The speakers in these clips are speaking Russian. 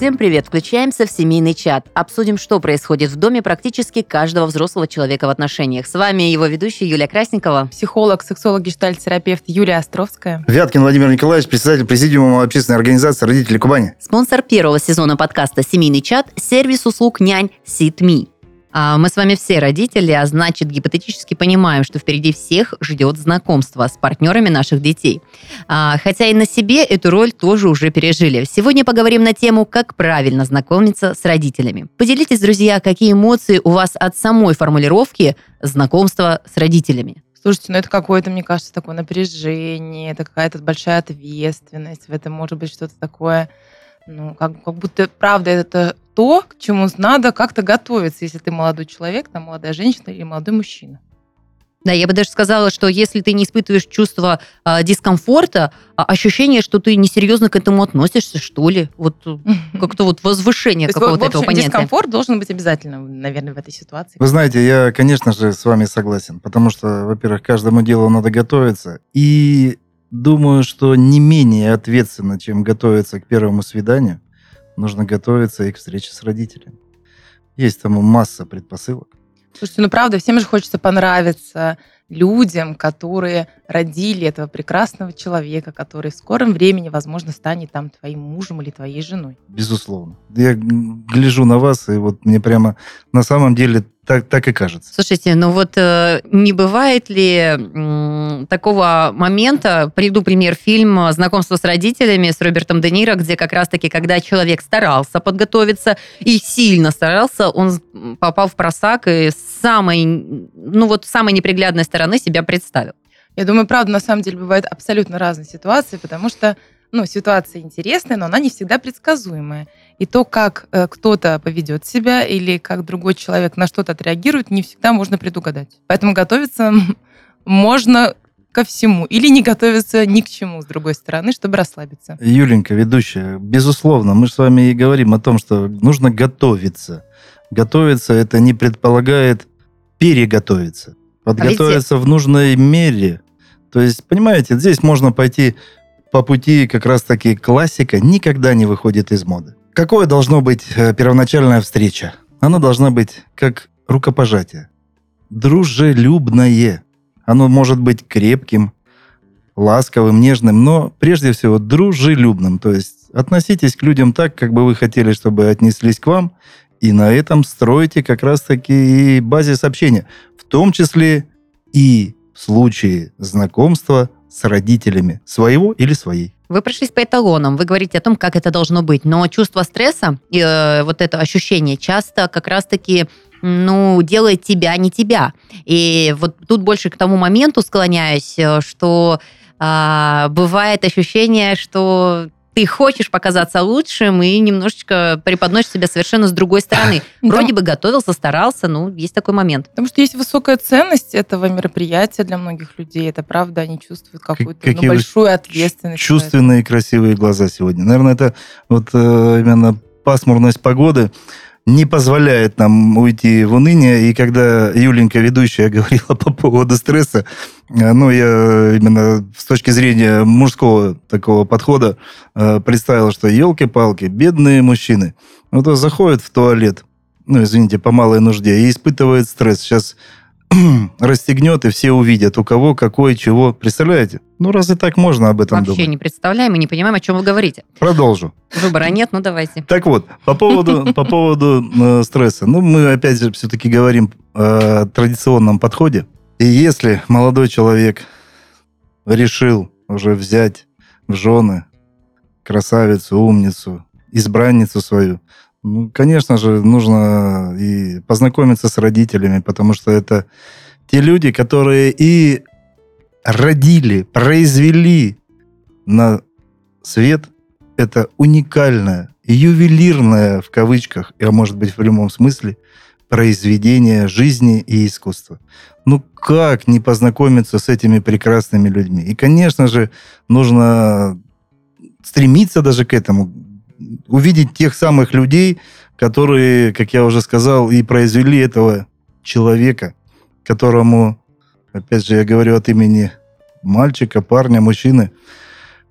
Всем привет! Включаемся в семейный чат. Обсудим, что происходит в доме практически каждого взрослого человека в отношениях. С вами его ведущая Юлия Красникова. Психолог, сексолог, гештальт-терапевт Юлия Островская. Вяткин Владимир Николаевич, председатель Президиума общественной организации «Родители Кубани». Спонсор первого сезона подкаста «Семейный чат» – сервис услуг нянь SitMe. А, мы с вами все родители, а значит, гипотетически понимаем, что впереди всех ждет знакомство с партнерами наших детей. А, хотя и на себе эту роль тоже уже пережили. Сегодня поговорим на тему, как правильно знакомиться с родителями. Поделитесь, друзья, какие эмоции у вас от самой формулировки знакомства с родителями. Слушайте, ну это какое-то, мне кажется, такое напряжение, это какая-то большая ответственность, в этом может быть что-то такое ну, как, как будто, правда, это то, к чему надо как-то готовиться, если ты молодой человек, там, молодая женщина или молодой мужчина. Да, я бы даже сказала, что если ты не испытываешь чувство э, дискомфорта, а ощущение, что ты несерьезно к этому относишься, что ли, вот как-то вот возвышение какого-то этого понятия. Дискомфорт должен быть обязательно, наверное, в этой ситуации. Вы знаете, я, конечно же, с вами согласен, потому что, во-первых, каждому делу надо готовиться, и Думаю, что не менее ответственно, чем готовиться к первому свиданию, нужно готовиться и к встрече с родителями. Есть тому масса предпосылок. Слушайте, ну правда, всем же хочется понравиться людям, которые родили этого прекрасного человека, который в скором времени, возможно, станет там твоим мужем или твоей женой. Безусловно. Я гляжу на вас, и вот мне прямо на самом деле так, так и кажется. Слушайте, ну вот э, не бывает ли э, такого момента, приведу пример, фильм «Знакомство с родителями» с Робертом Де Ниро, где как раз-таки, когда человек старался подготовиться и сильно старался, он попал в просак и с самой, ну вот самой неприглядной стороны себя представил. Я думаю, правда, на самом деле бывают абсолютно разные ситуации, потому что ну, ситуация интересная, но она не всегда предсказуемая. И то, как э, кто-то поведет себя или как другой человек на что-то отреагирует, не всегда можно предугадать. Поэтому готовиться можно ко всему или не готовиться ни к чему, с другой стороны, чтобы расслабиться. Юленька, ведущая, безусловно, мы с вами и говорим о том, что нужно готовиться. Готовиться это не предполагает переготовиться. Подготовиться а в нужной мере. То есть, понимаете, здесь можно пойти по пути как раз-таки классика никогда не выходит из моды. Какое должно быть э, первоначальная встреча? Она должна быть как рукопожатие. Дружелюбное. Оно может быть крепким, ласковым, нежным, но прежде всего дружелюбным. То есть относитесь к людям так, как бы вы хотели, чтобы отнеслись к вам, и на этом строите как раз-таки и базис общения. В том числе и в случае знакомства с родителями своего или своей. Вы прошлись по эталонам, вы говорите о том, как это должно быть, но чувство стресса и э, вот это ощущение часто как раз-таки ну, делает тебя не тебя. И вот тут больше к тому моменту склоняюсь, э, что э, бывает ощущение, что ты хочешь показаться лучшим и немножечко преподносишь себя совершенно с другой стороны. Вроде бы готовился, старался, ну, есть такой момент. Потому что есть высокая ценность этого мероприятия для многих людей. Это правда, они чувствуют какую-то ну, большую ответственность. Чувственные красивые глаза сегодня. Наверное, это вот э, именно пасмурность погоды не позволяет нам уйти в уныние. И когда Юленька, ведущая, говорила по поводу стресса, э, ну, я именно с точки зрения мужского такого подхода э, представил, что елки-палки, бедные мужчины, вот заходят в туалет, ну, извините, по малой нужде, и испытывают стресс. Сейчас расстегнет, и все увидят, у кого какое чего. Представляете? Ну, разве так можно об этом Вообще думать? не представляем и не понимаем, о чем вы говорите. Продолжу. Выбора нет, ну давайте. Так вот, по поводу, по поводу э, стресса. Ну, мы опять же все-таки говорим о традиционном подходе. И если молодой человек решил уже взять в жены красавицу, умницу, избранницу свою, ну, конечно же, нужно и познакомиться с родителями, потому что это те люди, которые и родили, произвели на свет это уникальное, ювелирное, в кавычках, а может быть в прямом смысле, произведение жизни и искусства. Ну как не познакомиться с этими прекрасными людьми? И, конечно же, нужно стремиться даже к этому, увидеть тех самых людей, которые, как я уже сказал, и произвели этого человека, которому, опять же, я говорю от имени мальчика, парня, мужчины,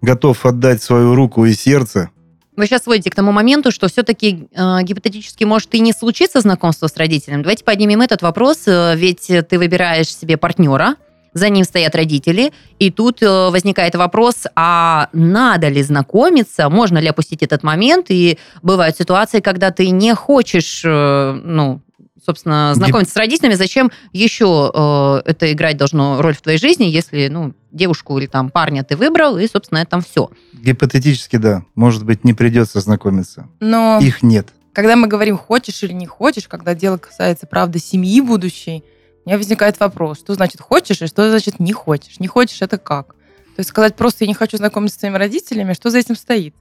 готов отдать свою руку и сердце Вы сейчас сводите к тому моменту, что все-таки э, гипотетически может и не случиться знакомство с родителем. Давайте поднимем этот вопрос, э, ведь ты выбираешь себе партнера, за ним стоят родители, и тут э, возникает вопрос, а надо ли знакомиться, можно ли опустить этот момент, и бывают ситуации, когда ты не хочешь, э, ну, собственно, знакомиться Гип... с родителями, зачем еще э, это играть должно роль в твоей жизни, если, ну, девушку или там парня ты выбрал, и, собственно, это там все. Гипотетически, да. Может быть, не придется знакомиться. Но... Их нет. Когда мы говорим хочешь или не хочешь, когда дело касается, правда, семьи будущей, у меня возникает вопрос, что значит хочешь и что значит не хочешь. Не хочешь это как? То есть сказать просто я не хочу знакомиться с своими родителями, что за этим стоит?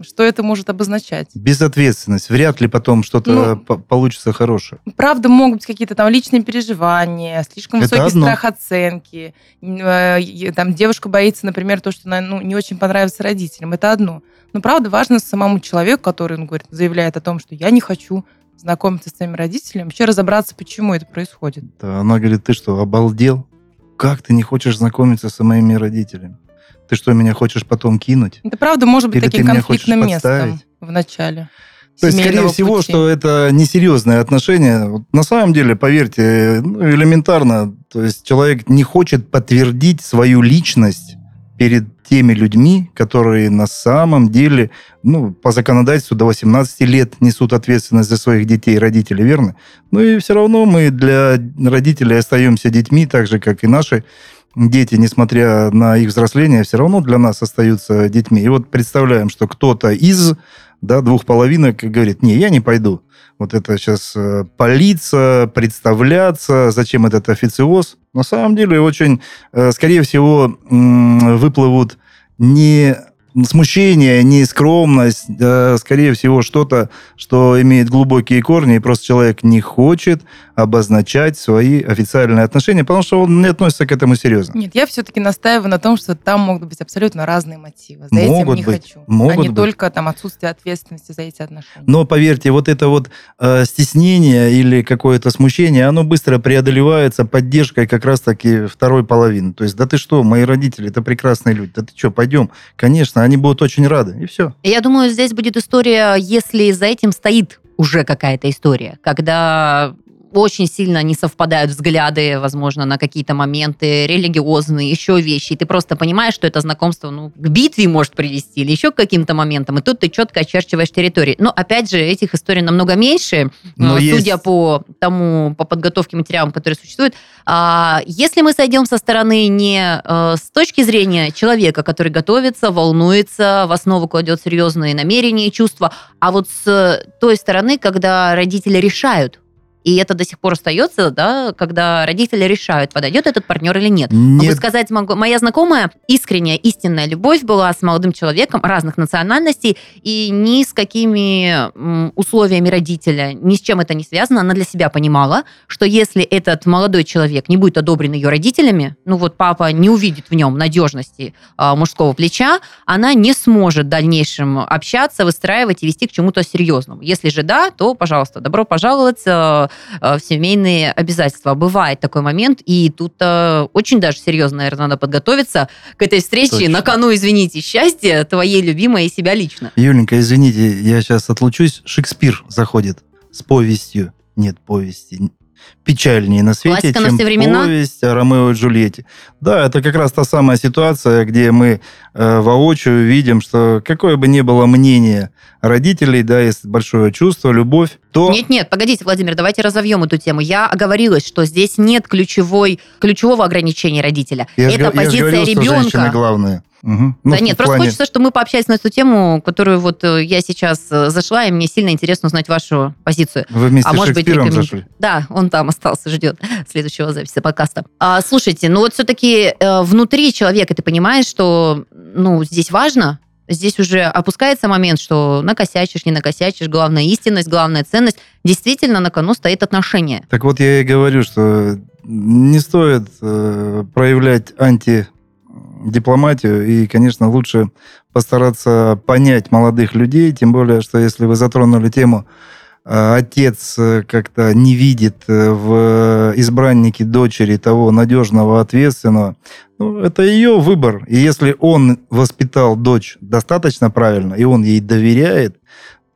Что это может обозначать? Безответственность. Вряд ли потом что-то ну, получится хорошее. Правда, могут быть какие-то там личные переживания, слишком это высокий одно. страх оценки. Э, там девушка боится, например, то, что она ну, не очень понравится родителям. Это одно. Но правда важно самому человеку, который он говорит, заявляет о том, что я не хочу знакомиться с своими родителями, вообще разобраться, почему это происходит. Да, она говорит, ты что, обалдел? Как ты не хочешь знакомиться с моими родителями? Ты что, меня хочешь потом кинуть? Это правда может быть Или таким конфликтным местом в начале. То есть, скорее всего, пути. что это несерьезные отношения. Вот на самом деле, поверьте, ну, элементарно, то есть человек не хочет подтвердить свою личность перед теми людьми, которые на самом деле, ну, по законодательству до 18 лет несут ответственность за своих детей, родители, верно? Ну и все равно мы для родителей остаемся детьми, так же, как и наши дети, несмотря на их взросление, все равно для нас остаются детьми. И вот представляем, что кто-то из да, двух половинок говорит, не, я не пойду. Вот это сейчас э, палиться, представляться, зачем этот официоз. На самом деле очень, э, скорее всего, выплывут не смущение, не скромность, а, скорее всего, что-то, что имеет глубокие корни, и просто человек не хочет обозначать свои официальные отношения, потому что он не относится к этому серьезно. Нет, я все-таки настаиваю на том, что там могут быть абсолютно разные мотивы. За могут этим не быть, хочу. Могут а не быть. только там отсутствие ответственности за эти отношения. Но поверьте, вот это вот э, стеснение или какое-то смущение, оно быстро преодолевается поддержкой как раз-таки второй половины. То есть, да ты что, мои родители, это прекрасные люди, да ты что, пойдем. Конечно, они будут очень рады, и все. Я думаю, здесь будет история, если за этим стоит уже какая-то история, когда очень сильно не совпадают взгляды, возможно, на какие-то моменты религиозные, еще вещи. И ты просто понимаешь, что это знакомство ну, к битве может привести или еще к каким-то моментам. И тут ты четко очерчиваешь территории. Но, опять же, этих историй намного меньше, Но судя есть... по тому, по подготовке материалам, которые существуют. А, если мы сойдем со стороны не а, с точки зрения человека, который готовится, волнуется, в основу кладет серьезные намерения и чувства, а вот с той стороны, когда родители решают, и это до сих пор остается, да, когда родители решают, подойдет этот партнер или нет. нет. Могу сказать, могу, моя знакомая искренняя, истинная любовь была с молодым человеком разных национальностей, и ни с какими условиями родителя, ни с чем это не связано. Она для себя понимала, что если этот молодой человек не будет одобрен ее родителями, ну вот папа не увидит в нем надежности э, мужского плеча, она не сможет в дальнейшем общаться, выстраивать и вести к чему-то серьезному. Если же да, то, пожалуйста, добро пожаловать э, Э, в семейные обязательства. Бывает такой момент, и тут э, очень даже серьезно, наверное, надо подготовиться к этой встрече. Точно. На кону, извините, счастье твоей любимой и себя лично. Юленька, извините, я сейчас отлучусь. Шекспир заходит с повестью. Нет повести печальнее на свете, Классика чем на времена. повесть о Ромео и Джульетте. Да, это как раз та самая ситуация, где мы э, воочию видим, что какое бы ни было мнение родителей, да, есть большое чувство, любовь, то... Нет-нет, погодите, Владимир, давайте разовьем эту тему. Я оговорилась, что здесь нет ключевой, ключевого ограничения родителя. Я это ж, позиция я говорил, ребенка. Что главное. Угу. Ну, да нет, просто хочется, чтобы мы пообщались на эту тему, которую вот э, я сейчас э, зашла, и мне сильно интересно узнать вашу позицию. Вы вместе а с может быть, зашли? Да, он там остался, ждет следующего записи подкаста. А, слушайте, ну вот все-таки э, внутри человека ты понимаешь, что ну здесь важно, здесь уже опускается момент, что накосячишь, не накосячишь, главная истинность, главная ценность. Действительно, на кону стоит отношение. Так вот я и говорю, что не стоит э, проявлять анти дипломатию, и, конечно, лучше постараться понять молодых людей, тем более, что если вы затронули тему а, отец э, как-то не видит э, в избраннике дочери того надежного, ответственного, ну, это ее выбор. И если он воспитал дочь достаточно правильно, и он ей доверяет,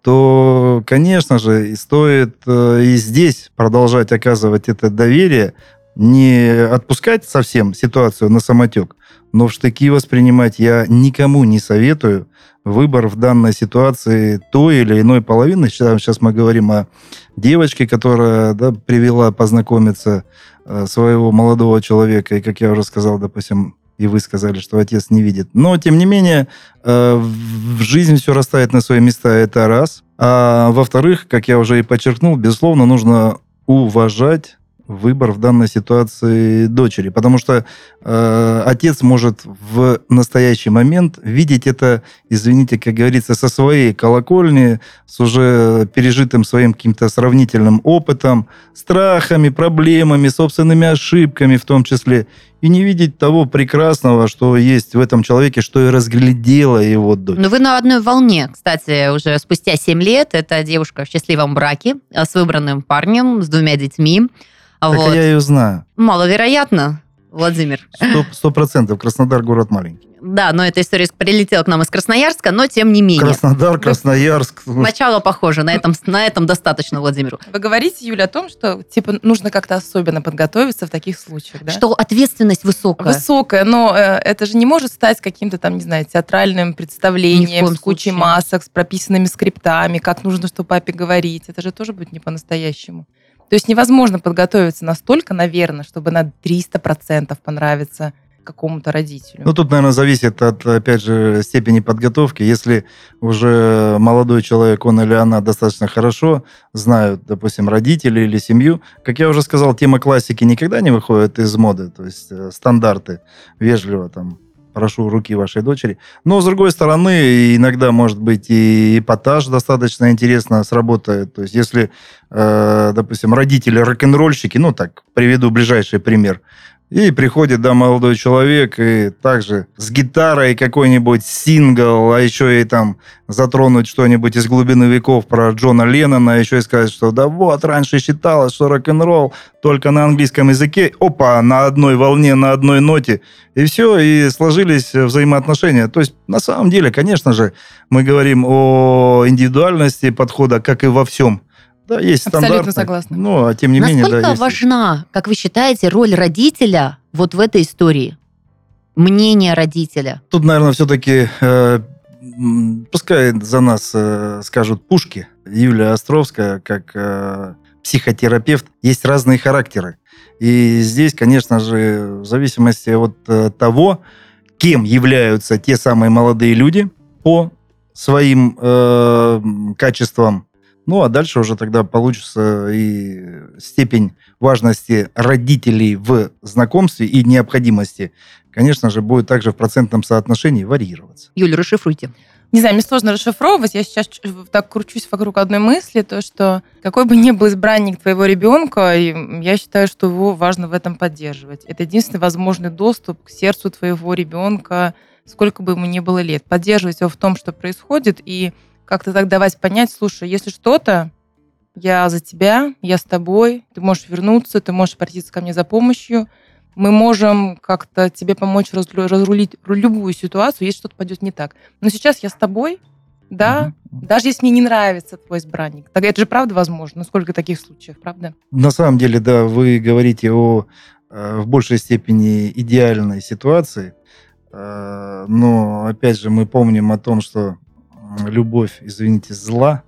то, конечно же, стоит э, и здесь продолжать оказывать это доверие, не отпускать совсем ситуацию на самотек, но в штыки воспринимать я никому не советую. Выбор в данной ситуации той или иной половины. Сейчас мы говорим о девочке, которая да, привела познакомиться э, своего молодого человека. И, как я уже сказал, допустим, и вы сказали, что отец не видит. Но, тем не менее, э, в жизнь все расставит на свои места, это раз. А во-вторых, как я уже и подчеркнул, безусловно, нужно уважать выбор в данной ситуации дочери, потому что э, отец может в настоящий момент видеть это, извините, как говорится, со своей колокольни, с уже пережитым своим каким-то сравнительным опытом, страхами, проблемами, собственными ошибками в том числе, и не видеть того прекрасного, что есть в этом человеке, что и разглядела его дочь. Но вы на одной волне, кстати, уже спустя 7 лет. Это девушка в счастливом браке э, с выбранным парнем, с двумя детьми. Так вот. я ее знаю. Маловероятно, Владимир. Сто процентов. Краснодар город маленький. Да, но эта история прилетела к нам из Красноярска, но тем не менее. Краснодар, Красноярск. Начало похоже, на этом, на этом достаточно Владимиру. Вы говорите, Юля, о том, что типа нужно как-то особенно подготовиться в таких случаях, да? Что ответственность высокая. Высокая, но э, это же не может стать каким-то там, не знаю, театральным представлением с кучей случае. масок, с прописанными скриптами, как нужно что папе говорить. Это же тоже будет не по-настоящему. То есть невозможно подготовиться настолько, наверное, чтобы на 300% понравиться какому-то родителю. Ну, тут, наверное, зависит от, опять же, степени подготовки. Если уже молодой человек, он или она достаточно хорошо знают, допустим, родителей или семью, как я уже сказал, тема классики никогда не выходит из моды, то есть э, стандарты вежливо там прошу руки вашей дочери. Но, с другой стороны, иногда, может быть, и эпатаж достаточно интересно сработает. То есть, если, э, допустим, родители рок-н-ролльщики, ну, так, приведу ближайший пример, и приходит, да, молодой человек, и также с гитарой какой-нибудь сингл, а еще и там затронуть что-нибудь из глубины веков про Джона Леннона, еще и сказать, что да вот, раньше считалось, что рок-н-ролл только на английском языке, опа, на одной волне, на одной ноте, и все, и сложились взаимоотношения. То есть, на самом деле, конечно же, мы говорим о индивидуальности подхода, как и во всем – да, есть Абсолютно согласна. Ну, а тем не Насколько менее, да, есть... важна, как вы считаете, роль родителя вот в этой истории? Мнение родителя? Тут, наверное, все-таки э, пускай за нас э, скажут пушки. Юлия Островская, как э, психотерапевт, есть разные характеры. И здесь, конечно же, в зависимости от э, того, кем являются те самые молодые люди по своим э, качествам, ну, а дальше уже тогда получится и степень важности родителей в знакомстве и необходимости, конечно же, будет также в процентном соотношении варьироваться. Юля, расшифруйте. Не знаю, мне сложно расшифровывать. Я сейчас так кручусь вокруг одной мысли, то, что какой бы ни был избранник твоего ребенка, я считаю, что его важно в этом поддерживать. Это единственный возможный доступ к сердцу твоего ребенка, сколько бы ему ни было лет. Поддерживать его в том, что происходит, и как-то так давать понять, слушай, если что-то, я за тебя, я с тобой, ты можешь вернуться, ты можешь обратиться ко мне за помощью, мы можем как-то тебе помочь разрулить любую ситуацию, если что-то пойдет не так. Но сейчас я с тобой, да, угу. даже если мне не нравится твой избранник. Так это же правда возможно. Ну, сколько таких случаев, правда? На самом деле, да, вы говорите о э, в большей степени идеальной ситуации, э, но опять же мы помним о том, что любовь, извините, зла,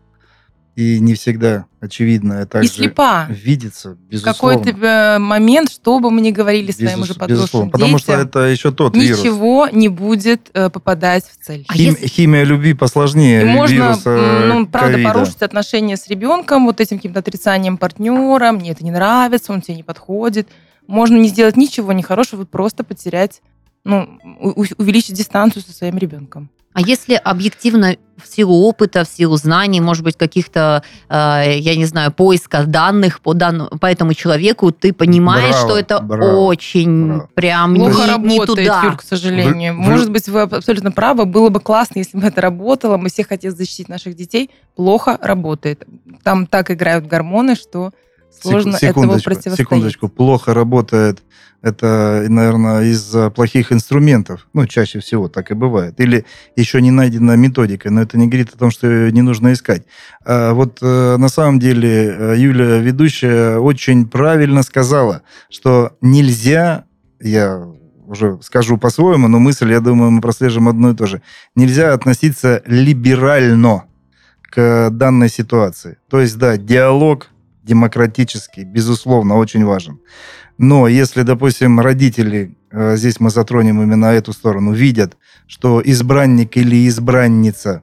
и не всегда очевидно также и слепа. видится, безусловно. Какой-то э, момент, что бы мы ни говорили Безус, своим уже подросшим Потому что это еще тот ничего вирус. Ничего не будет э, попадать в цель. А Хим, если... Химия любви посложнее и можно, вируса ну, правда, ковида. порушить отношения с ребенком, вот этим каким-то отрицанием партнера, мне это не нравится, он тебе не подходит. Можно не сделать ничего нехорошего, просто потерять, ну, увеличить дистанцию со своим ребенком. А если объективно в силу опыта, в силу знаний, может быть, каких-то, э, я не знаю, поиска данных по, данному, по этому человеку, ты понимаешь, Браво, что это браво, очень браво. прям Плохо не, не работает, туда. Юр, к сожалению. Вы- вы- Может быть, вы абсолютно правы. Было бы классно, если бы это работало. Мы все хотели защитить наших детей. Плохо работает. Там так играют гормоны, что сложно секундочку, противостоять. секундочку. Плохо работает это, наверное, из-за плохих инструментов. Ну, чаще всего так и бывает. Или еще не найдена методика, но это не говорит о том, что ее не нужно искать. А вот э, на самом деле э, Юля, ведущая, очень правильно сказала, что нельзя, я уже скажу по-своему, но мысль, я думаю, мы прослежим одно и то же. Нельзя относиться либерально к данной ситуации. То есть, да, диалог демократический, безусловно, очень важен. Но если, допустим, родители, э, здесь мы затронем именно эту сторону, видят, что избранник или избранница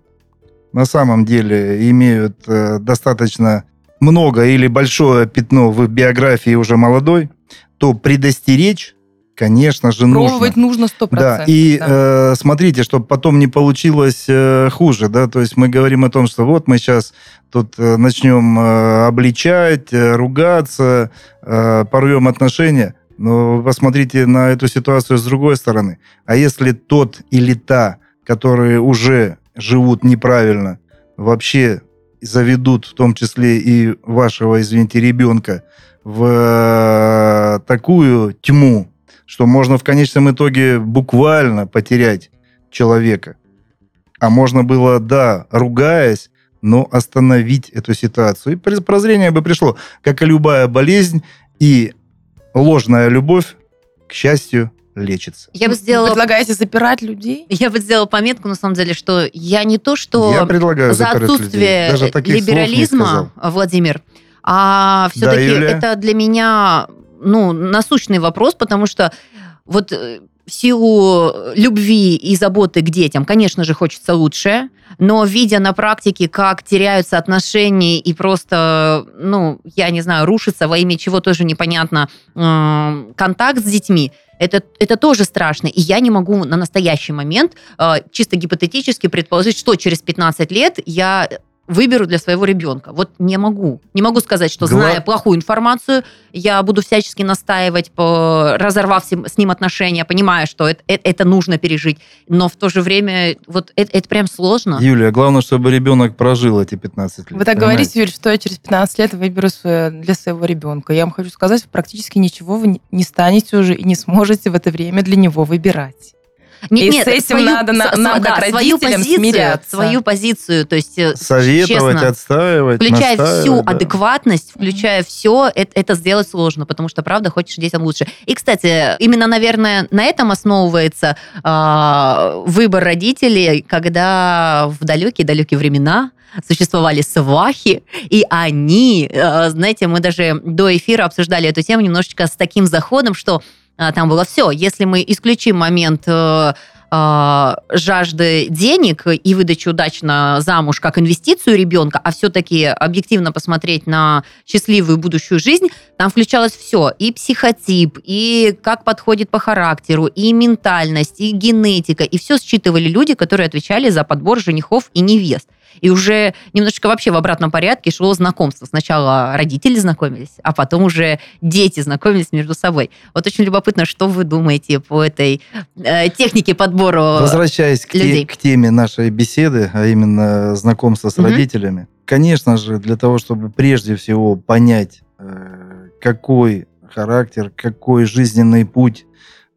на самом деле имеют э, достаточно много или большое пятно в их биографии уже молодой, то предостеречь, конечно же, нужно. Пробовать нужно 100%. Да, и э, смотрите, чтобы потом не получилось э, хуже, да, то есть мы говорим о том, что вот мы сейчас тут э, начнем э, обличать, э, ругаться, э, порвем отношения, но посмотрите на эту ситуацию с другой стороны. А если тот или та, которые уже живут неправильно, вообще заведут в том числе и вашего, извините, ребенка в э, такую тьму, что можно в конечном итоге буквально потерять человека. А можно было, да, ругаясь, но остановить эту ситуацию. И прозрение бы пришло, как и любая болезнь, и ложная любовь, к счастью, лечится. Я бы сделала... Предлагаете запирать людей? Я бы сделала пометку, на самом деле, что я не то, что Я предлагаю за отсутствие людей. Либерализма. Владимир, а все-таки Юля? это для меня ну, насущный вопрос, потому что вот э, в силу любви и заботы к детям, конечно же, хочется лучшее, но видя на практике, как теряются отношения и просто, ну, я не знаю, рушится во имя чего тоже непонятно э, контакт с детьми, это, это тоже страшно. И я не могу на настоящий момент э, чисто гипотетически предположить, что через 15 лет я выберу для своего ребенка. Вот не могу. Не могу сказать, что Гла- зная плохую информацию, я буду всячески настаивать, по, разорвав с ним- отношения, понимая, что это, это, это нужно пережить. Но в то же время вот это, это прям сложно. Юлия, главное, чтобы ребенок прожил эти 15 лет. Вы так понимаете? говорите, Юль, что я через 15 лет выберу свое- для своего ребенка. Я вам хочу сказать, практически ничего вы не станете уже и не сможете в это время для него выбирать. Нет, И нет, с этим свою- надо на- с- нам, да, как свою позицию, смиряться. свою позицию, то есть э, Советовать, честно, отстаивать, включая всю да. адекватность, включая все, это, это сделать сложно, потому что, правда, хочешь детям лучше. И, кстати, именно, наверное, на этом основывается а, выбор родителей, когда в далекие-далекие времена существовали свахи, и они, э, знаете, мы даже до эфира обсуждали эту тему немножечко с таким заходом, что там было все. Если мы исключим момент э, а, жажды денег и выдачи удачно замуж как инвестицию ребенка, а все-таки объективно посмотреть на счастливую будущую жизнь, там включалось все. И психотип, и как подходит по характеру, и ментальность, и генетика. И все считывали люди, которые отвечали за подбор женихов и невест. И уже немножечко вообще в обратном порядке шло знакомство. Сначала родители знакомились, а потом уже дети знакомились между собой. Вот очень любопытно, что вы думаете по этой э, технике подбора Возвращаясь к, те- людей. к теме нашей беседы, а именно знакомство с Мгм. родителями, конечно же, для того, чтобы прежде всего понять, э, какой характер, какой жизненный путь,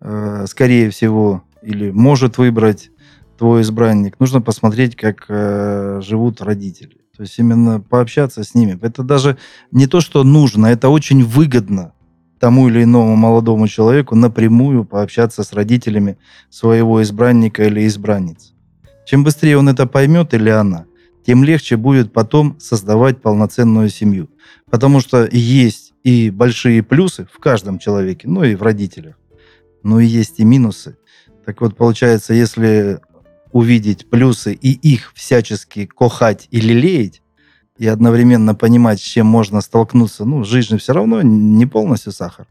э, скорее всего, или может выбрать твой избранник, нужно посмотреть, как э, живут родители. То есть именно пообщаться с ними. Это даже не то, что нужно, это очень выгодно тому или иному молодому человеку напрямую пообщаться с родителями своего избранника или избранницы. Чем быстрее он это поймет или она, тем легче будет потом создавать полноценную семью. Потому что есть и большие плюсы в каждом человеке, ну и в родителях, но и есть и минусы. Так вот, получается, если увидеть плюсы и их всячески кохать и лелеять, и одновременно понимать, с чем можно столкнуться, ну, жизнь все равно не полностью сахар,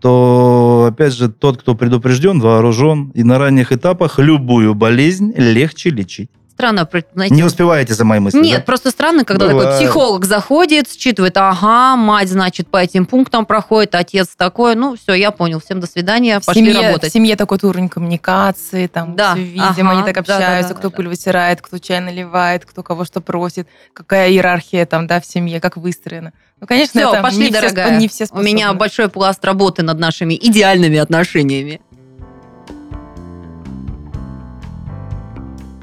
то, опять же, тот, кто предупрежден, вооружен, и на ранних этапах любую болезнь легче лечить. Странно, знаете, Не успеваете за моей мыслью, Нет, да? просто странно, когда такой Бывает. психолог заходит, считывает, ага, мать, значит, по этим пунктам проходит, отец такой, ну, все, я понял, всем до свидания, В пошли семье, работать. в семье такой уровень коммуникации, там Да, все видим, ага, они так да, да, общаются, да, кто да. пыль вытирает, кто чай наливает, кто кого что просит, какая иерархия там, да, в семье, как выстроена. Ну, конечно, Все, это пошли, не все, дорогая. не все У меня способны. большой пласт работы над нашими идеальными отношениями.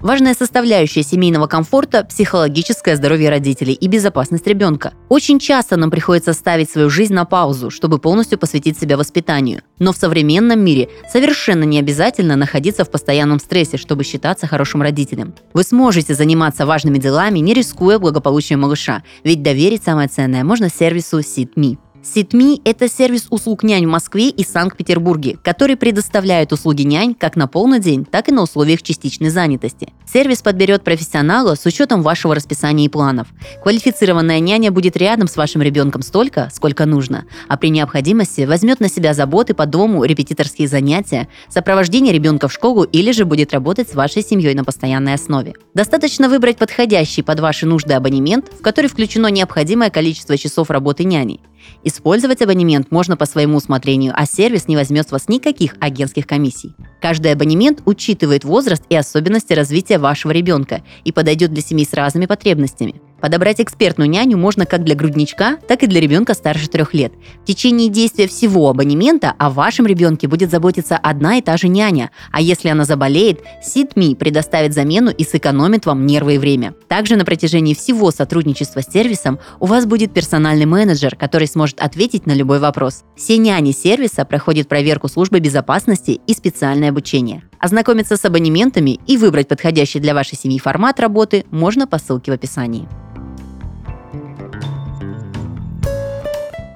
Важная составляющая семейного комфорта – психологическое здоровье родителей и безопасность ребенка. Очень часто нам приходится ставить свою жизнь на паузу, чтобы полностью посвятить себя воспитанию. Но в современном мире совершенно не обязательно находиться в постоянном стрессе, чтобы считаться хорошим родителем. Вы сможете заниматься важными делами, не рискуя благополучием малыша, ведь доверить самое ценное можно сервису SitMe. SitMe – это сервис услуг нянь в Москве и Санкт-Петербурге, который предоставляет услуги нянь как на полный день, так и на условиях частичной занятости. Сервис подберет профессионала с учетом вашего расписания и планов. Квалифицированная няня будет рядом с вашим ребенком столько, сколько нужно, а при необходимости возьмет на себя заботы по дому, репетиторские занятия, сопровождение ребенка в школу или же будет работать с вашей семьей на постоянной основе. Достаточно выбрать подходящий под ваши нужды абонемент, в который включено необходимое количество часов работы няни. Использовать абонемент можно по своему усмотрению, а сервис не возьмет с вас никаких агентских комиссий. Каждый абонемент учитывает возраст и особенности развития вашего ребенка и подойдет для семей с разными потребностями. Подобрать экспертную няню можно как для грудничка, так и для ребенка старше трех лет. В течение действия всего абонемента о вашем ребенке будет заботиться одна и та же няня, а если она заболеет, SitMe предоставит замену и сэкономит вам нервы и время. Также на протяжении всего сотрудничества с сервисом у вас будет персональный менеджер, который сможет ответить на любой вопрос. Все няни сервиса проходят проверку службы безопасности и специальное обучение. Ознакомиться с абонементами и выбрать подходящий для вашей семьи формат работы можно по ссылке в описании.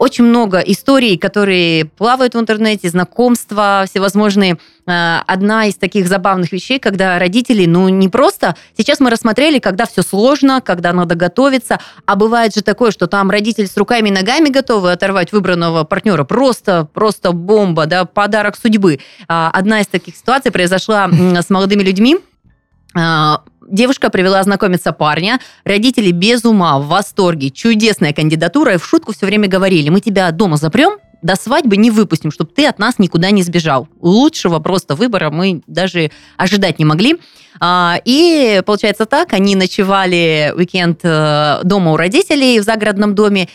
Очень много историй, которые плавают в интернете, знакомства всевозможные. Э, Одна из таких забавных вещей, когда родители, ну, не просто... Сейчас мы рассмотрели, когда все сложно, когда надо готовиться, а бывает же такое, что там родитель с руками и ногами готовы оторвать выбранного партнера. Просто, просто бомба, да, подарок судьбы. А, Одна из таких ситуаций произошла с молодыми людьми. Девушка привела знакомиться парня, родители без ума, в восторге, чудесная кандидатура, и в шутку все время говорили, мы тебя дома запрем, до свадьбы не выпустим, чтобы ты от нас никуда не сбежал. Лучшего просто выбора мы даже ожидать не могли. А, И получается так, они ночевали уикенд э, дома у родителей в загородном доме,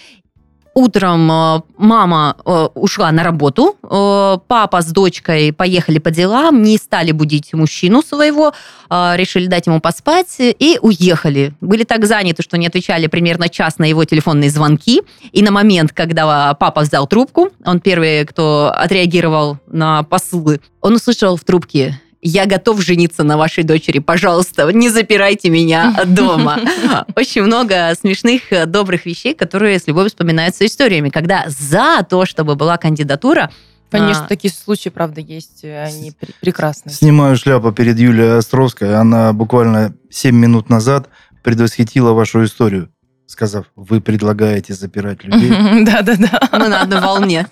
Утром э, мама э, ушла на работу, э, папа с дочкой поехали по делам, не стали будить мужчину своего, решили дать ему поспать и уехали. Были так заняты, что не отвечали примерно час на его телефонные звонки. И на момент, когда папа взял трубку, он первый, кто отреагировал на посылы, он услышал в трубке я готов жениться на вашей дочери, пожалуйста, не запирайте меня дома. Очень много смешных, э, добрых вещей, которые с любовью вспоминаются историями, когда за то, чтобы была кандидатура, Конечно, А. такие случаи, правда, есть, э, они пр- прекрасны. Снимаю шляпу перед Юлией Островской. Она буквально 7 минут назад предвосхитила вашу историю, сказав, вы предлагаете запирать людей. Да-да-да. мы на одной волне.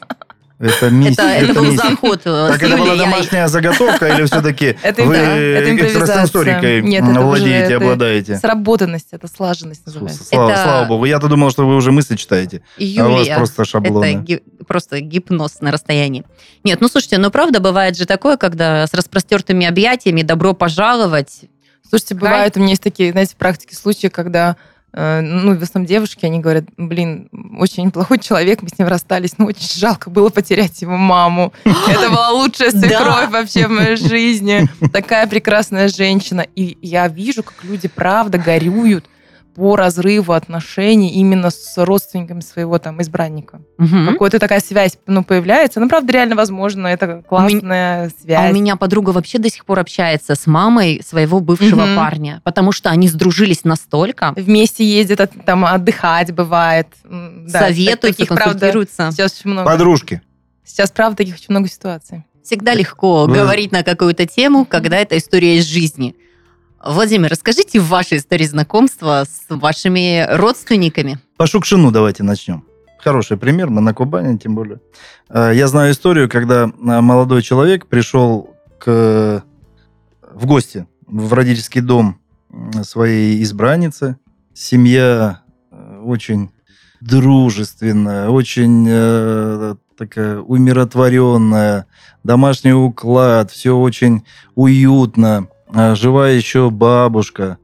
Это миссия. Это, это был миссия. заход э, Так это была домашняя заготовка или все-таки Это, вы экстрасенсорикой владеете, обладаете? Сработанность, это слаженность называется. Слава, богу. Я-то думал, что вы уже мысли читаете. а у вас просто Это шаблоны. просто гипноз на расстоянии. Нет, ну слушайте, ну правда бывает же такое, когда с распростертыми объятиями добро пожаловать. Слушайте, бывают у меня есть такие, знаете, в практике случаи, когда ну, в основном девушки, они говорят, блин, очень плохой человек, мы с ним расстались, но очень жалко было потерять его маму. Это была лучшая свекровь вообще в моей жизни. Такая прекрасная женщина. И я вижу, как люди правда горюют по разрыву отношений именно с родственниками своего там избранника. Мгм. Какая-то такая связь ну, появляется. Ну, правда, реально возможно, это классная А связь. у меня подруга вообще до сих пор общается с мамой своего бывшего Мгм. парня, потому что они сдружились настолько, Вместе ездят от- там отдыхать бывает. Да, советуются, таких, правда, консультируются. Сейчас очень много. Подружки. Сейчас, правда, таких очень много ситуаций. Всегда легко Вы- говорить на какую-то тему, когда это история из жизни. Владимир, расскажите ваши истории знакомства с вашими родственниками. По Шукшину давайте начнем. хороший пример, мы на Кубани тем более. Э, я знаю историю, когда э, молодой человек пришел к, в гости в родительский дом своей избранницы. Семья очень дружественная, очень э, такая умиротворенная, домашний уклад, все очень уютно. А жива еще бабушка.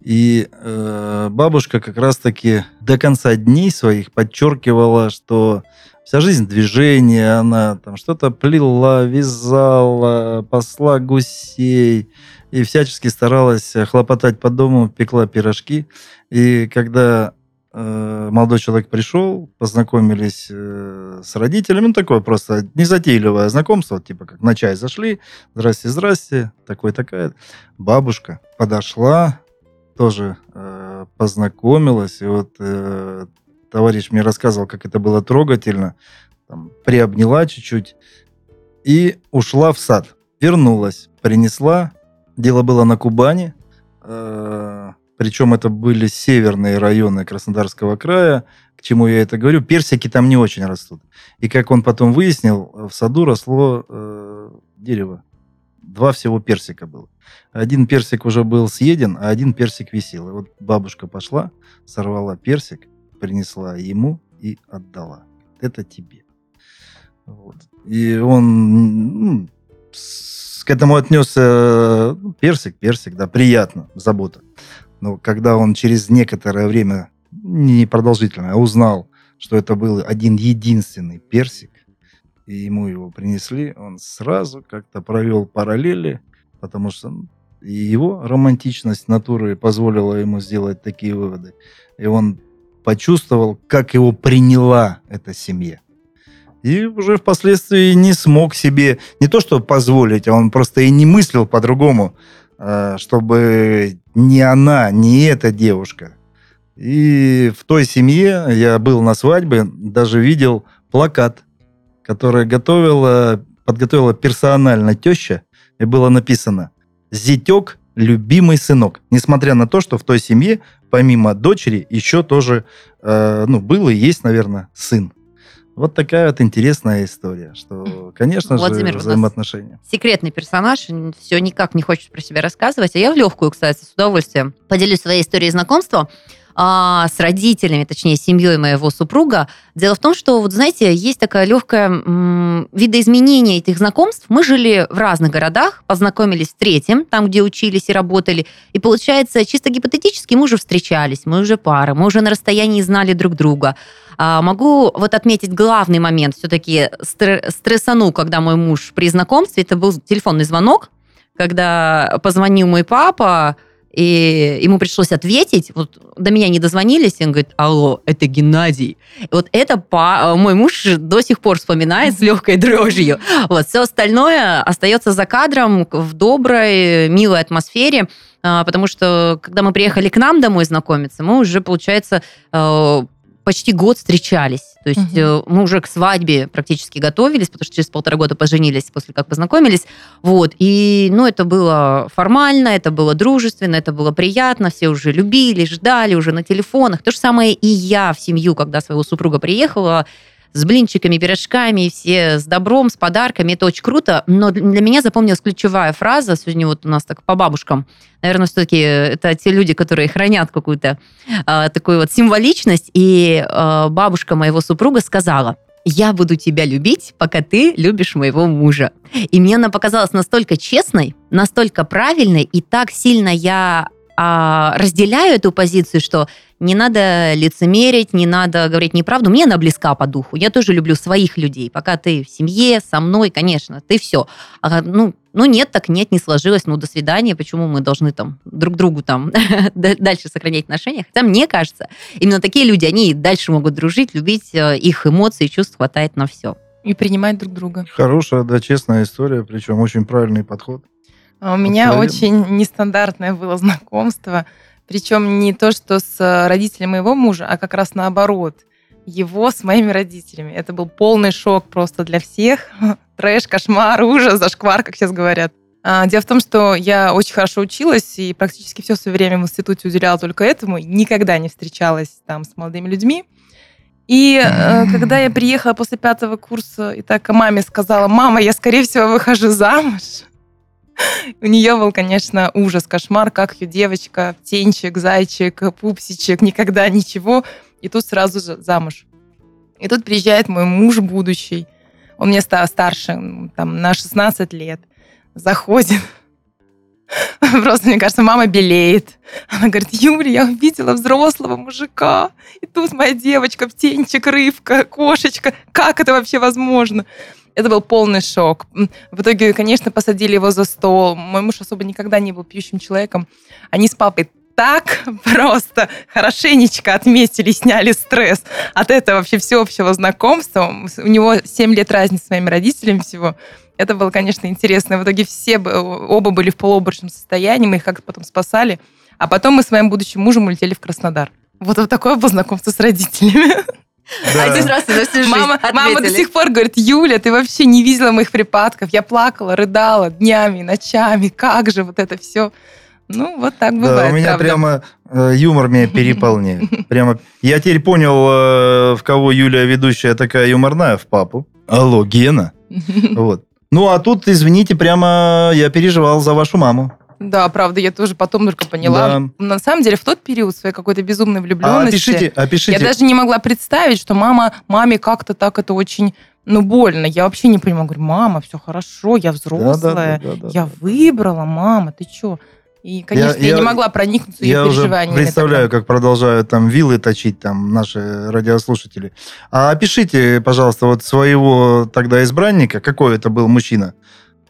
И э, бабушка как раз-таки до конца дней своих подчеркивала, что вся жизнь движение, она там что-то плела, вязала, посла гусей и всячески старалась хлопотать по дому, пекла пирожки. И когда молодой человек пришел, познакомились э, с родителями, ну такое просто незатейливое знакомство, типа как на чай зашли, здрасте, здрасте, такой такая. Бабушка подошла, тоже э, познакомилась, и вот э, товарищ мне рассказывал, как это было трогательно, там, приобняла чуть-чуть и ушла в сад. Вернулась, принесла, дело было на Кубани, э, причем это были северные районы Краснодарского края, к чему я это говорю, персики там не очень растут. И как он потом выяснил, в саду росло э, дерево. Два всего персика было. Один персик уже был съеден, а один персик висел. И вот бабушка пошла, сорвала персик, принесла ему и отдала. Это тебе. Вот. И он ну, к этому отнесся ну, персик, персик, да, приятно, забота. Но когда он через некоторое время, не продолжительное, а узнал, что это был один единственный персик, и ему его принесли, он сразу как-то провел параллели, потому что и его романтичность натуры позволила ему сделать такие выводы. И он почувствовал, как его приняла эта семья. И уже впоследствии не смог себе не то что позволить, а он просто и не мыслил по-другому, а, чтобы не она, не эта девушка. И в той семье я был на свадьбе, даже видел плакат, который готовила, подготовила персонально теща, и было написано зятек, любимый сынок. Несмотря на то, что в той семье, помимо дочери, еще тоже, э, ну, был и есть, наверное, сын. Вот такая вот интересная история, что, конечно Владимир, же, взаимоотношения. Секретный персонаж, все никак не хочет про себя рассказывать, а я в легкую, кстати, с удовольствием поделюсь своей историей знакомства а, с родителями, точнее, семьей моего супруга. Дело в том, что, вот знаете, есть такая легкая м- видоизменение этих знакомств. Мы жили в разных городах, познакомились в третьем, там, где учились и работали. И получается, чисто гипотетически мы уже встречались, мы уже пара, мы уже на расстоянии знали друг друга. А, могу вот отметить главный момент, все-таки стрессану, когда мой муж при знакомстве, это был телефонный звонок, когда позвонил мой папа, и ему пришлось ответить, вот до меня не дозвонились, и он говорит, алло, это Геннадий. И вот это по... мой муж до сих пор вспоминает с легкой дрожью. Вот, все остальное остается за кадром в доброй, милой атмосфере, а, потому что когда мы приехали к нам домой знакомиться, мы уже, получается, э, почти год встречались. То есть угу. мы уже к свадьбе практически готовились, потому что через полтора года поженились после как познакомились. Вот. И, ну, это было формально, это было дружественно, это было приятно, все уже любили, ждали уже на телефонах. То же самое и я в семью, когда своего супруга приехала, с блинчиками, пирожками, все с добром, с подарками. Это очень круто. Но для меня запомнилась ключевая фраза. Сегодня вот у нас так по бабушкам. Наверное, все-таки это те люди, которые хранят какую-то э, такую вот символичность. И э, бабушка моего супруга сказала, я буду тебя любить, пока ты любишь моего мужа. И мне она показалась настолько честной, настолько правильной, и так сильно я а, разделяю эту позицию, что не надо лицемерить, не надо говорить неправду. Мне она близка по духу. Я тоже люблю своих людей. Пока ты в семье, со мной, конечно, ты все. А, ну, ну нет, так нет, не сложилось, ну до свидания, почему мы должны там друг другу там дальше сохранять отношения? Хотя мне кажется, именно такие люди, они дальше могут дружить, любить, э, их эмоций, чувств хватает на все. И принимать друг друга. Хорошая, да, честная история, причем очень правильный подход. А у меня очень нестандартное было знакомство. Причем не то, что с э, родителями моего мужа, а как раз наоборот. Его с моими родителями. Это был полный шок просто для всех. Трэш, кошмар, ужас, зашквар, как сейчас говорят. А, дело в том, что я очень хорошо училась и практически все свое время в институте уделяла только этому. Никогда не встречалась там с молодыми людьми. И э, когда я приехала после пятого курса, и так маме сказала, мама, я, скорее всего, выхожу замуж. У нее был, конечно, ужас, кошмар, как ее девочка, птенчик, зайчик, пупсичек, никогда ничего. И тут сразу же замуж. И тут приезжает мой муж будущий. Он мне стал старше, там, на 16 лет. Заходит. Просто, мне кажется, мама белеет. Она говорит, Юля, я увидела взрослого мужика. И тут моя девочка, птенчик, рыбка, кошечка. Как это вообще возможно? Это был полный шок. В итоге, конечно, посадили его за стол. Мой муж особо никогда не был пьющим человеком. Они с папой так просто хорошенечко отметили, сняли стресс от этого вообще всеобщего знакомства. У него 7 лет разницы с моими родителями всего. Это было, конечно, интересно. В итоге все оба были в полуобморочном состоянии, мы их как-то потом спасали. А потом мы с моим будущим мужем улетели в Краснодар. Вот, вот такое было знакомство с родителями. Да. Один раз на всю жизнь мама, мама до сих пор говорит, Юля, ты вообще не видела моих припадков. Я плакала, рыдала днями, ночами. Как же вот это все. Ну, вот так бывает. Да, у меня правда. прямо э, юмор меня переполняет. Прямо. Я теперь понял, э, в кого Юлия ведущая такая юморная, в папу. Алло, Гена. Вот. Ну, а тут, извините, прямо я переживал за вашу маму. Да, правда, я тоже потом только поняла. Да. На самом деле, в тот период своей какой-то безумной влюбленности... А опишите, опишите. Я даже не могла представить, что мама, маме как-то так это очень, ну, больно. Я вообще не понимаю. Говорю, мама, все хорошо, я взрослая, Да, да, да, да, я да. выбрала, мама, ты что? И, конечно, я, я- не могла проникнуться ее Я переживаниями. представляю, тогда. как продолжают там вилы точить там наши радиослушатели. А опишите, пожалуйста, вот своего тогда избранника. Какой это был мужчина?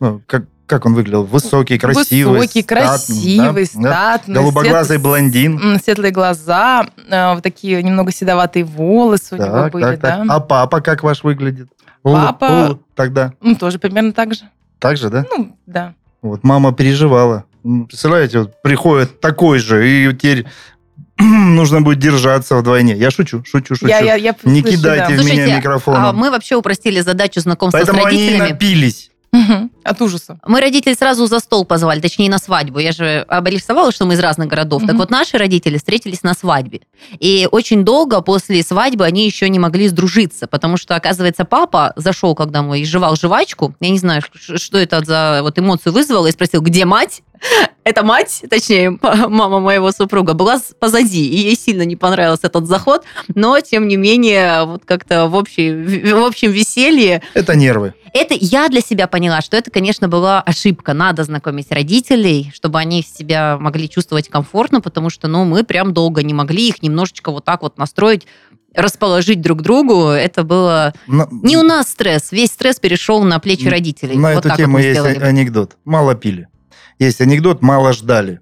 Ну, как, как он выглядел? Высокий, красивый, Высокий, статный, красивый, да? Да? статный. Голубоглазый свет- блондин. Светлые глаза, э, вот такие немного седоватые волосы у него Так, были, так, так. да. А папа как ваш выглядит? Улы- Папа- улы- тогда. Ну, тоже примерно так же. Так же, да? Ну, да. Вот мама переживала. Представляете, вот приходит такой же, и теперь нужно будет держаться вдвойне. Я шучу, шучу, шучу. Я, я, я Не слышу, кидайте да. в меня Слушайте, микрофоном. А мы вообще упростили задачу знакомства Поэтому с они и родителями. напились. Мгм. От ужаса. Мы родителей сразу за стол позвали, точнее на свадьбу. Я же обрисовала, что мы из разных городов. Так Мгм. вот, наши родители встретились на свадьбе. И очень долго после свадьбы они еще не могли сдружиться, потому что, оказывается, папа зашел, когда мы жевал жвачку. Я не знаю, что это за вот эмоцию вызвало, и спросил, где мать? Эта мать, точнее, мама моего супруга, была позади, и ей сильно не понравился этот заход, но, тем не менее, вот как-то в, общей, в общем веселье Это нервы. это я для себя поняла, что это, конечно, была ошибка. Надо знакомить родителей, чтобы они себя могли чувствовать комфортно, потому что, ну, мы прям долго не могли их немножечко вот так вот настроить, расположить друг к другу. Это было На- не у нас стресс, весь стресс перешел на плечи родителей. На вот эту тему вот есть сделали. анекдот. Мало пили. Есть анекдот, мало ждали.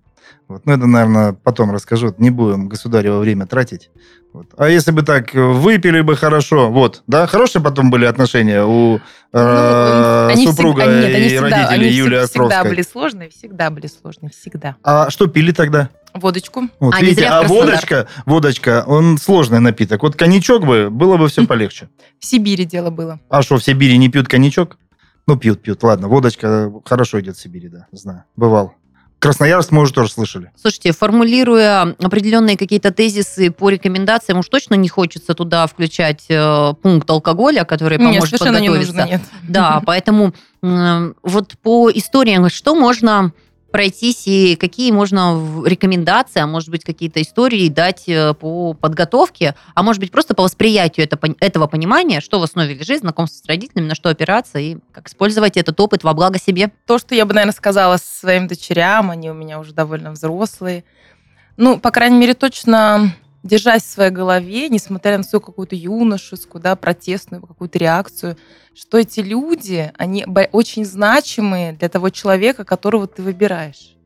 Вот. Ну, это, наверное, потом расскажу. Не будем государево время тратить. Вот. А если бы так э, выпили бы хорошо, вот, да, хорошие потом были отношения у э, Ну, супруга всегда- нет, и всегда- родителей они Юлии всегда Островской. были сложные, всегда были сложные, всегда. А что пили тогда? Водочку. Вот, А, видите, а водочка, водочка, он сложный напиток. Вот коньячок бы, было бы все полегче. В Сибири дело было. А что, в Сибири не пьют коньячок? Ну, пьют, пьют. Ладно, водочка хорошо идет в Сибири, да, знаю. Бывал. Красноярск, мы уже тоже слышали. Слушайте, формулируя определенные какие-то тезисы по рекомендациям, уж точно не хочется туда включать э, пункт алкоголя, который Нет, поможет совершенно не подготовиться. нужно, нет. Да, поэтому м, вот по историям, что можно пройтись и какие можно рекомендации, а может быть какие-то истории дать э, по подготовке, а может быть просто по восприятию это, этого понимания, что в основе лежит, знакомство с родителями, на что опираться и как использовать этот опыт во благо себе. То, что я бы, наверное, сказала своим дочерям, они у меня уже довольно взрослые. Ну, по крайней мере, точно держась в своей голове, несмотря на свою какую-то юношескую, да, протестную какую-то реакцию, что эти люди, они очень значимые для того человека, которого ты выбираешь.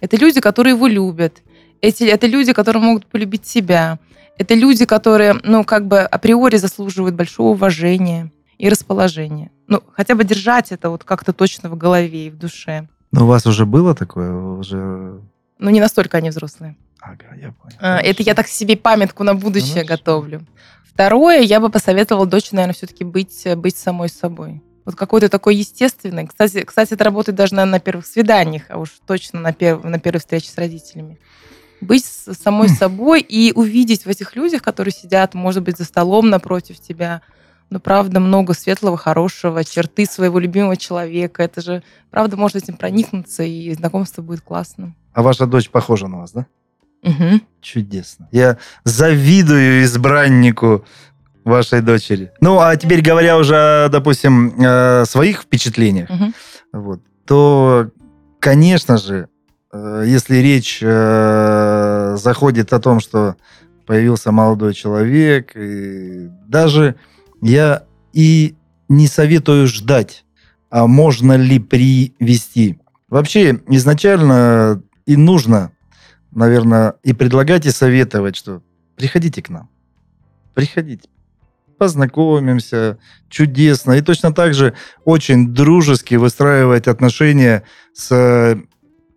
Это люди, которые его любят. Эти, это люди, которые могут полюбить себя. Это люди, которые, ну, как бы априори заслуживают большого уважения и расположения. Ну, хотя бы держать это вот как-то точно в голове и в душе. Но у вас уже было такое? Уже... Но не настолько они взрослые. Ага, я понял. А, Это я так себе памятку на будущее Хорошо. готовлю. Второе, я бы посоветовала дочь, наверное, все-таки быть, быть самой собой. Вот какой-то такой естественный. Кстати, кстати, это работает даже наверное, на первых свиданиях, а уж точно на, перв- на первой встрече с родителями. быть самой собой и увидеть в этих людях, которые сидят, может быть, за столом напротив тебя, но правда много светлого, хорошего, черты своего любимого человека. Это же, правда, можно этим проникнуться, и знакомство будет классным. А ваша дочь похожа на вас, да? Угу. Чудесно. Я завидую избраннику вашей дочери. Ну, а теперь говоря уже, допустим, о своих впечатлениях, Угу. вот, то, конечно же, э, если речь э, заходит о том, что появился молодой человек, и даже я и не советую ждать, а можно ли привести. Вообще, изначально и нужно, наверное, и предлагать, и советовать, что приходите к нам. Приходите. Познакомимся. Чудесно. И точно так же очень дружески выстраивать отношения с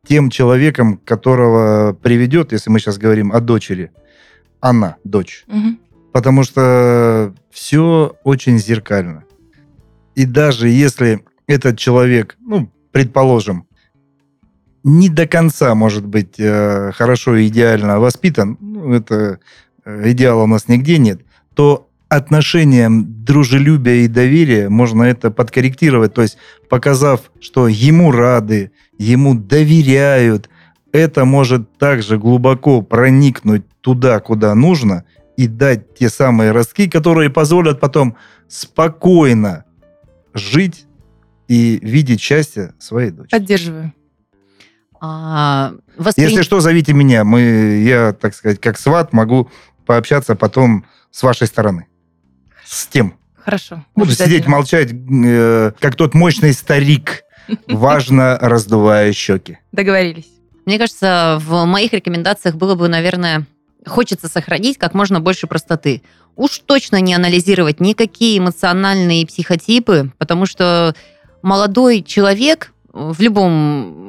тем человеком, которого приведет, если мы сейчас говорим о дочери. Она, дочь Угу. потому что все очень зеркально. И даже если этот человек, ну, предположим, не до конца, может быть, э, хорошо и идеально воспитан, ну, это э, идеала у нас нигде нет, то отношением дружелюбия и доверия можно это подкорректировать, то есть показав, что ему рады, ему доверяют, это может также глубоко проникнуть туда, куда нужно, и дать те самые ростки, которые позволят потом спокойно жить и видеть счастье своей дочери. Поддерживаю. А, воспри- Если что, зовите меня. Мы, я, так сказать, как сват, могу пообщаться потом с вашей стороны. С тем. Хорошо. Буду сидеть, молчать, э, как тот мощный старик, важно раздувая щеки. Договорились. Мне кажется, в моих рекомендациях было бы, наверное, хочется сохранить как можно больше простоты. Уж точно не анализировать никакие эмоциональные психотипы, потому что молодой человек в любом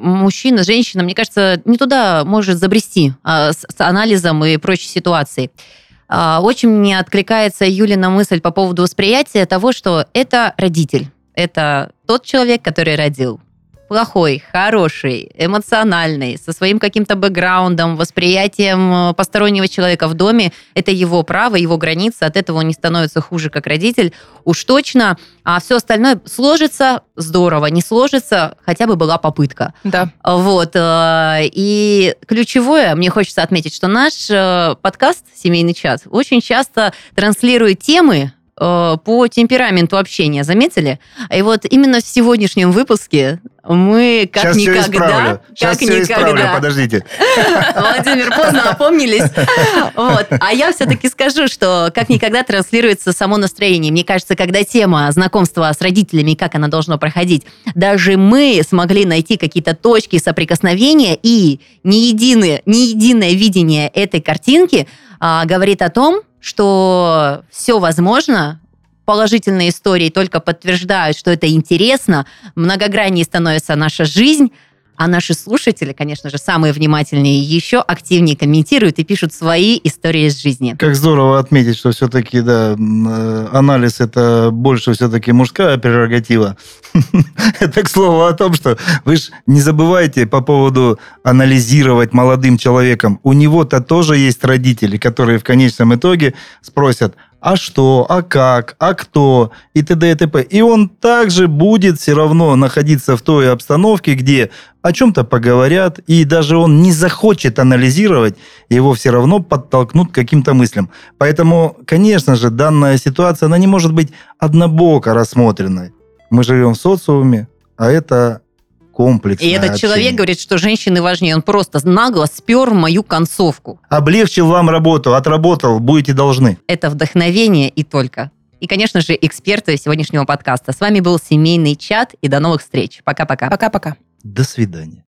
мужчина, женщина, мне кажется, не туда может забрести а, с, с анализом и прочей ситуацией. А, Очень мне откликается Юлина мысль по поводу восприятия того, что это родитель. Это тот человек, который родил. Плохой, хороший, эмоциональный, со своим каким-то бэкграундом, восприятием э, постороннего человека в доме. Это его право, его границы. От этого он не становится хуже, как родитель. Уж точно. А все остальное сложится здорово. Не сложится, хотя бы была попытка. Да. Вот. э, И ключевое, мне хочется отметить, что наш э, подкаст «Семейный чат» очень часто транслирует темы по темпераменту общения, заметили? И вот именно в сегодняшнем выпуске мы как Сейчас все никогда, исправлю. Сейчас как все исправлю, никогда, подождите. Владимир, поздно опомнились. Вот. А я все-таки скажу, что как никогда транслируется само настроение. Мне кажется, когда тема знакомства с родителями и как она должно проходить, даже мы смогли найти какие-то точки соприкосновения, и не, единое, не единое видение этой картинки а, говорит о том, что все возможно, положительные истории только подтверждают, что это интересно, многограннее становится наша жизнь, а наши слушатели, конечно же, самые внимательные, еще активнее комментируют и пишут свои истории из жизни. Как здорово отметить, что все-таки, да, анализ это больше все-таки мужская прерогатива. Это к слову о том, что вы же не забывайте по поводу анализировать молодым человеком. У него-то тоже есть родители, которые в конечном итоге спросят, а что, а как, а кто, и т.д. и т.п. И он также будет все равно находиться в той обстановке, где о чем-то поговорят, и даже он не захочет анализировать, его все равно подтолкнут к каким-то мыслям. Поэтому, конечно же, данная ситуация, она не может быть однобоко рассмотренной. Мы живем в социуме, а это комплексное И этот общение. человек говорит, что женщины важнее. Он просто нагло спер мою концовку. Облегчил вам работу, отработал, будете должны. Это вдохновение и только. И, конечно же, эксперты сегодняшнего подкаста. С вами был семейный чат, и до новых встреч. Пока-пока. Пока-пока. До свидания.